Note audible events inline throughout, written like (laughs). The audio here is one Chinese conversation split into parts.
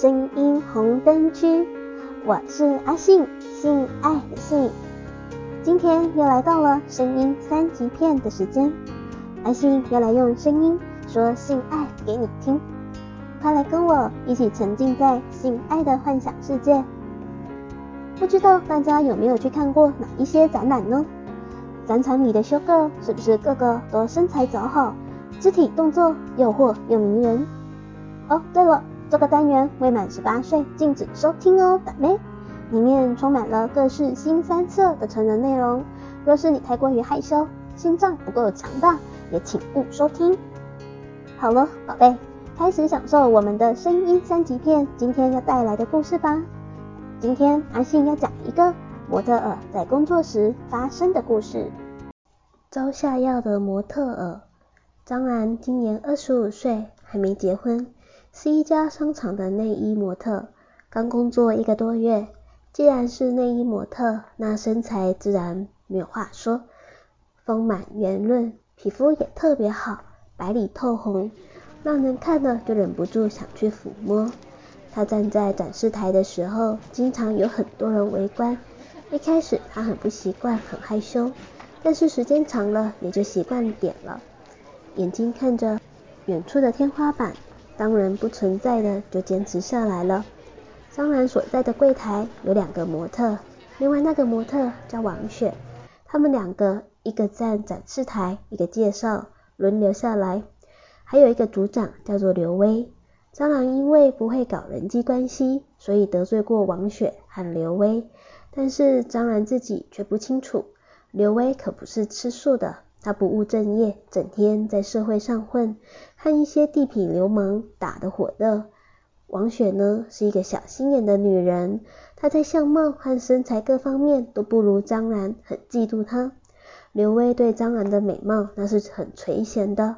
声音红灯区，我是阿信，性爱的性。今天又来到了声音三级片的时间，阿信要来用声音说性爱给你听，快来跟我一起沉浸在性爱的幻想世界。不知道大家有没有去看过哪一些展览呢？展场里的 show girl 是不是个个都身材姣好，肢体动作诱惑又迷人？哦，对了。这个单元未满十八岁禁止收听哦，打咩？里面充满了各式腥膻色的成人内容。若是你太过于害羞，心脏不够强大，也请勿收听。好了，宝贝，开始享受我们的声音三级片今天要带来的故事吧。今天阿信要讲一个模特儿在工作时发生的故事。遭下药的模特儿张兰今年二十五岁，还没结婚。是一家商场的内衣模特，刚工作一个多月。既然是内衣模特，那身材自然没有话说，丰满圆润，皮肤也特别好，白里透红，让人看了就忍不住想去抚摸。她站在展示台的时候，经常有很多人围观。一开始她很不习惯，很害羞，但是时间长了也就习惯点了。眼睛看着远处的天花板。当然不存在的就坚持下来了。张兰所在的柜台有两个模特，另外那个模特叫王雪，他们两个一个站展示台，一个介绍，轮流下来。还有一个组长叫做刘威。张兰因为不会搞人际关系，所以得罪过王雪和刘威，但是张兰自己却不清楚，刘威可不是吃素的。他不务正业，整天在社会上混，和一些地痞流氓打得火热。王雪呢，是一个小心眼的女人，她在相貌和身材各方面都不如张兰，很嫉妒她。刘威对张兰的美貌那是很垂涎的，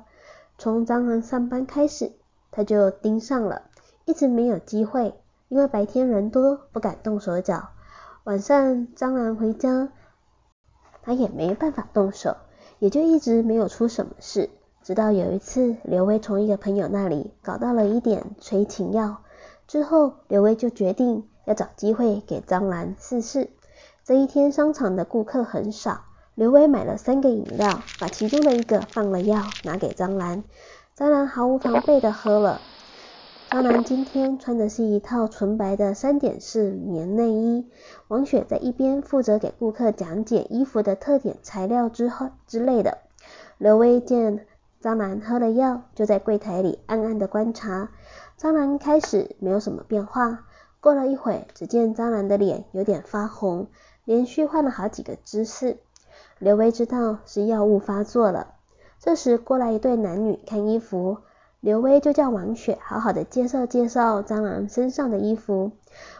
从张兰上班开始，他就盯上了，一直没有机会，因为白天人多，不敢动手脚。晚上张兰回家，他也没办法动手。也就一直没有出什么事，直到有一次，刘威从一个朋友那里搞到了一点催情药，之后刘威就决定要找机会给张兰试试。这一天商场的顾客很少，刘威买了三个饮料，把其中的一个放了药，拿给张兰，张兰毫无防备的喝了。张兰今天穿的是一套纯白的三点式棉内衣。王雪在一边负责给顾客讲解衣服的特点、材料之后之类的。刘威见张兰喝了药，就在柜台里暗暗的观察。张兰开始没有什么变化，过了一会，只见张兰的脸有点发红，连续换了好几个姿势。刘威知道是药物发作了。这时过来一对男女看衣服。刘威就叫王雪好好的介绍介绍张兰身上的衣服。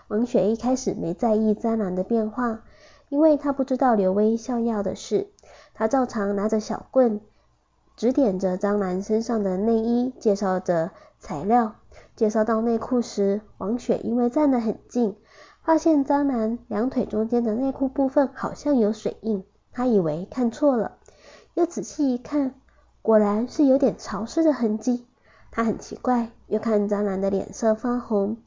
王雪一开始没在意张兰的变化，因为她不知道刘威下药的事。她照常拿着小棍，指点着张楠身上的内衣，介绍着材料。介绍到内裤时，王雪因为站得很近，发现张楠两腿中间的内裤部分好像有水印，她以为看错了，又仔细一看，果然是有点潮湿的痕迹。他很奇怪，又看张兰的脸色发红。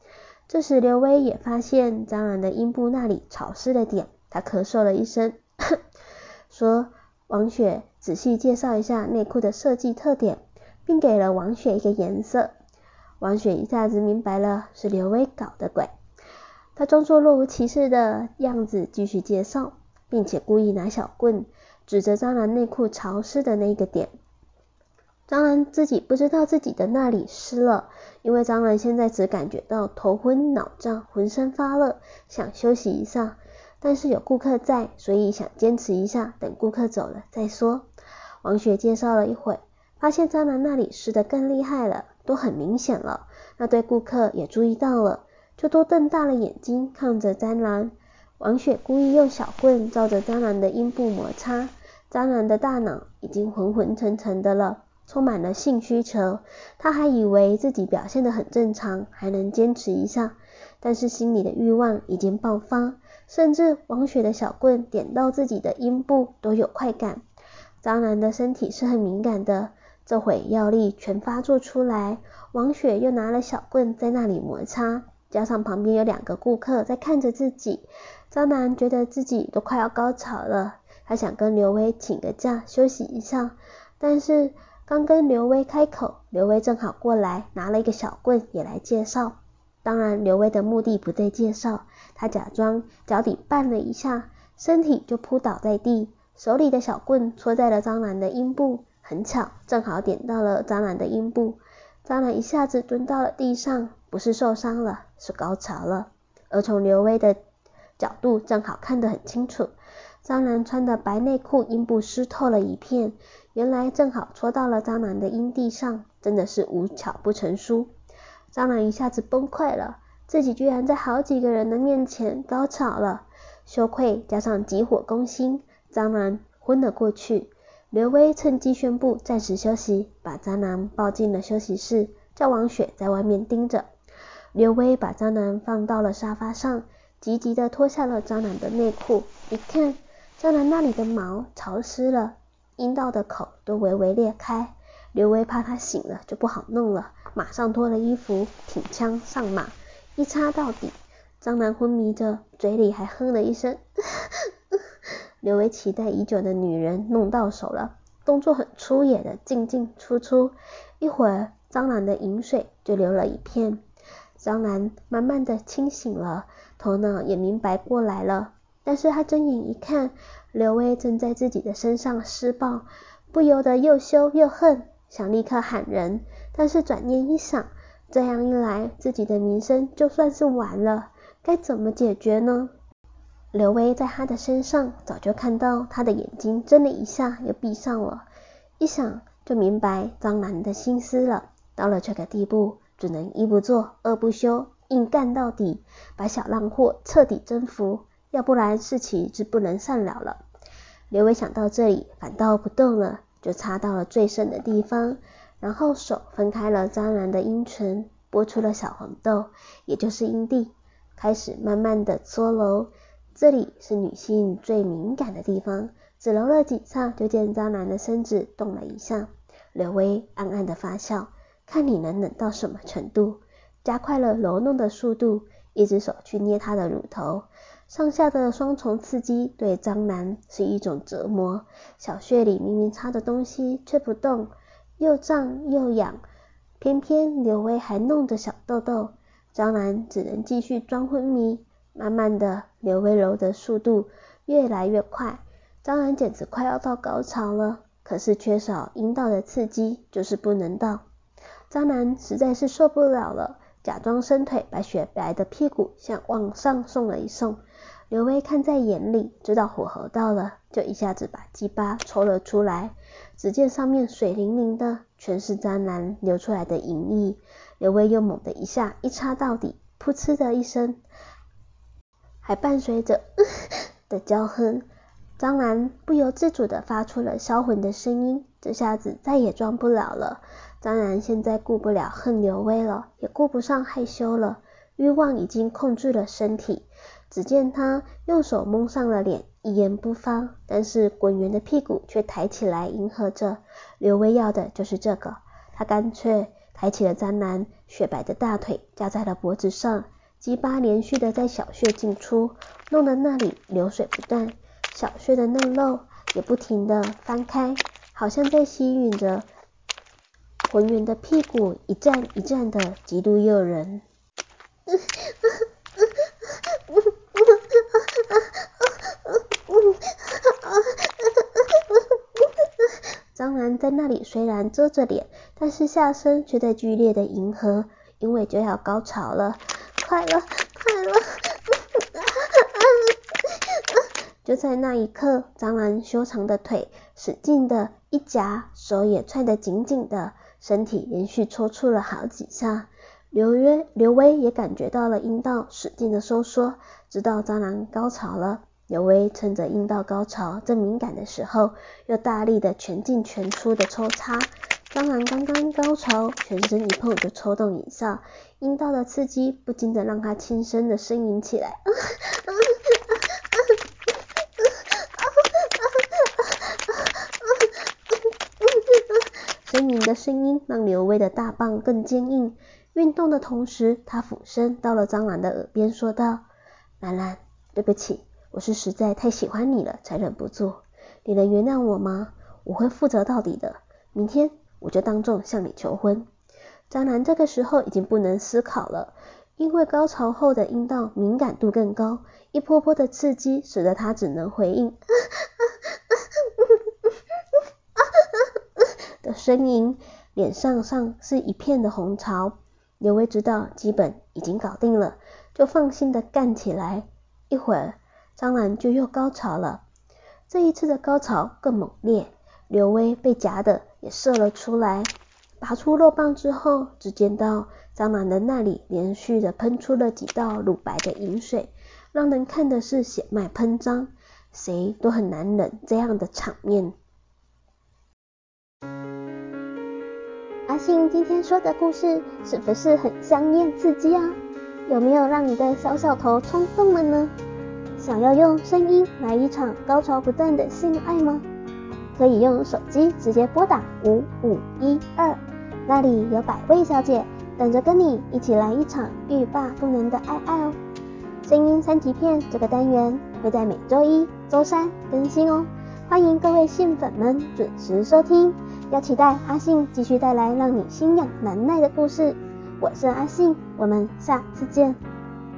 这时刘威也发现张兰的阴部那里潮湿了点，他咳嗽了一声，(laughs) 说：“王雪，仔细介绍一下内裤的设计特点，并给了王雪一个颜色。”王雪一下子明白了，是刘威搞的鬼。他装作若无其事的样子继续介绍，并且故意拿小棍指着张兰内裤潮湿的那个点。张兰自己不知道自己的那里湿了，因为张兰现在只感觉到头昏脑胀，浑身发热，想休息一下。但是有顾客在，所以想坚持一下，等顾客走了再说。王雪介绍了一会，发现张兰那里湿得更厉害了，都很明显了。那对顾客也注意到了，就都瞪大了眼睛看着张兰。王雪故意用小棍照着张兰的阴部摩擦，张兰的大脑已经昏昏沉沉的了。充满了性需求，他还以为自己表现得很正常，还能坚持一下，但是心里的欲望已经爆发，甚至王雪的小棍点到自己的阴部都有快感。张兰的身体是很敏感的，这会药力全发作出来。王雪又拿了小棍在那里摩擦，加上旁边有两个顾客在看着自己，张兰觉得自己都快要高潮了。她想跟刘威请个假休息一下，但是刚跟刘威开口，刘威正好过来拿了一个小棍也来介绍。当然，刘威的目的不在介绍，他假装脚底绊了一下，身体就扑倒在地，手里的小棍戳在了张兰的阴部。很巧，正好点到了张兰的阴部，张兰一下子蹲到了地上，不是受伤了，是高潮了。而从刘威的角度，正好看得很清楚，张兰穿的白内裤阴部湿透了一片，原来正好戳到了张兰的阴蒂上，真的是无巧不成书。张兰一下子崩溃了，自己居然在好几个人的面前高潮了，羞愧加上急火攻心，张兰昏了过去。刘威趁机宣布暂时休息，把张兰抱进了休息室，叫王雪在外面盯着。刘威把张兰放到了沙发上，急急地脱下了张兰的内裤，一看，张兰那里的毛潮湿了，阴道的口都微微裂开。刘威怕他醒了就不好弄了，马上脱了衣服，挺枪上马，一插到底。张楠昏迷着，嘴里还哼了一声。(laughs) 刘威期待已久的女人弄到手了，动作很粗野的进进出出，一会儿张楠的淫水就流了一片。张楠慢慢的清醒了，头脑也明白过来了，但是他睁眼一看，刘威正在自己的身上施暴，不由得又羞又恨，想立刻喊人，但是转念一想，这样一来自己的名声就算是完了，该怎么解决呢？刘威在他的身上早就看到他的眼睛睁了一下又闭上了，一想就明白张兰的心思了。到了这个地步，只能一不做二不休，硬干到底，把小浪货彻底征服，要不然事情是不能善了了。刘威想到这里，反倒不动了，就插到了最深的地方，然后手分开了张兰的阴唇，拨出了小黄豆，也就是阴蒂，开始慢慢的搓揉。这里是女性最敏感的地方，只揉了几下，就见张兰的身子动了一下。刘威暗暗的发笑，看你能忍到什么程度，加快了揉弄的速度，一只手去捏她的乳头，上下的双重刺激对张兰是一种折磨。小穴里明明插着东西却不动，又胀又痒，偏偏刘威还弄着小豆豆，张兰只能继续装昏迷。慢慢的，刘威揉的速度越来越快，张兰简直快要到高潮了，可是缺少阴道的刺激，就是不能到。张兰实在是受不了了，假装伸腿，把雪白的屁股向往上送了一送。刘威看在眼里，知道火候到了，就一下子把鸡巴抽了出来。只见上面水灵灵的，全是张兰流出来的淫液。刘威又猛的一下一插到底，噗嗤的一声。还伴随着“” (laughs) 的娇哼，张兰不由自主地发出了销魂的声音。这下子再也装不了了。当然现在顾不了恨刘威了，也顾不上害羞了，欲望已经控制了身体。只见他用手蒙上了脸，一言不发，但是滚圆的屁股却抬起来迎合着。刘威要的就是这个，他干脆抬起了张兰雪白的大腿，架在了脖子上。鸡巴连续的在小穴进出，弄得那里流水不断，小穴的嫩肉也不停的翻开，好像在吸吮着浑圆的屁股，一站一站的，极度诱人。张兰在那里虽然遮着脸，但是下身却在剧烈的迎合，因为就要高潮了。快了，快了！就在那一刻，张兰修长的腿使劲的一夹，手也踹得紧紧的，身体连续抽搐了好几下。刘约、刘威也感觉到了阴道使劲的收缩，知道张兰高潮了。刘威趁着阴道高潮正敏感的时候，又大力的全进全出的抽插。张兰刚刚高潮，全身一碰就抽动一下，阴道的刺激不禁的让她轻声的呻吟起来。(laughs) 呻吟的声音让刘威的大棒更坚硬。运动的同时，他俯身到了张兰的耳边说道：“兰兰，对不起，我是实在太喜欢你了，才忍不住。你能原谅我吗？我会负责到底的。明天我就当众向你求婚。”张兰这个时候已经不能思考了，因为高潮后的阴道敏感度更高，一波波的刺激使得她只能回应 (laughs) 的呻吟，脸上上是一片的红潮。刘威知道基本已经搞定了，就放心的干起来。一会儿，张兰就又高潮了，这一次的高潮更猛烈，刘威被夹的也射了出来。拔出肉棒之后，只见到张兰的那里连续的喷出了几道乳白的淫水，让人看的是血脉喷张，谁都很难忍这样的场面。阿信今天说的故事是不是很香艳刺激啊？有没有让你的小小头冲动了呢？想要用声音来一场高潮不断的性爱吗？可以用手机直接拨打五五一二，那里有百位小姐等着跟你一起来一场欲罢不能的爱爱哦。声音三级片这个单元会在每周一、周三更新哦，欢迎各位信粉们准时收听。要期待阿信继续带来让你心痒难耐的故事。我是阿信，我们下次见。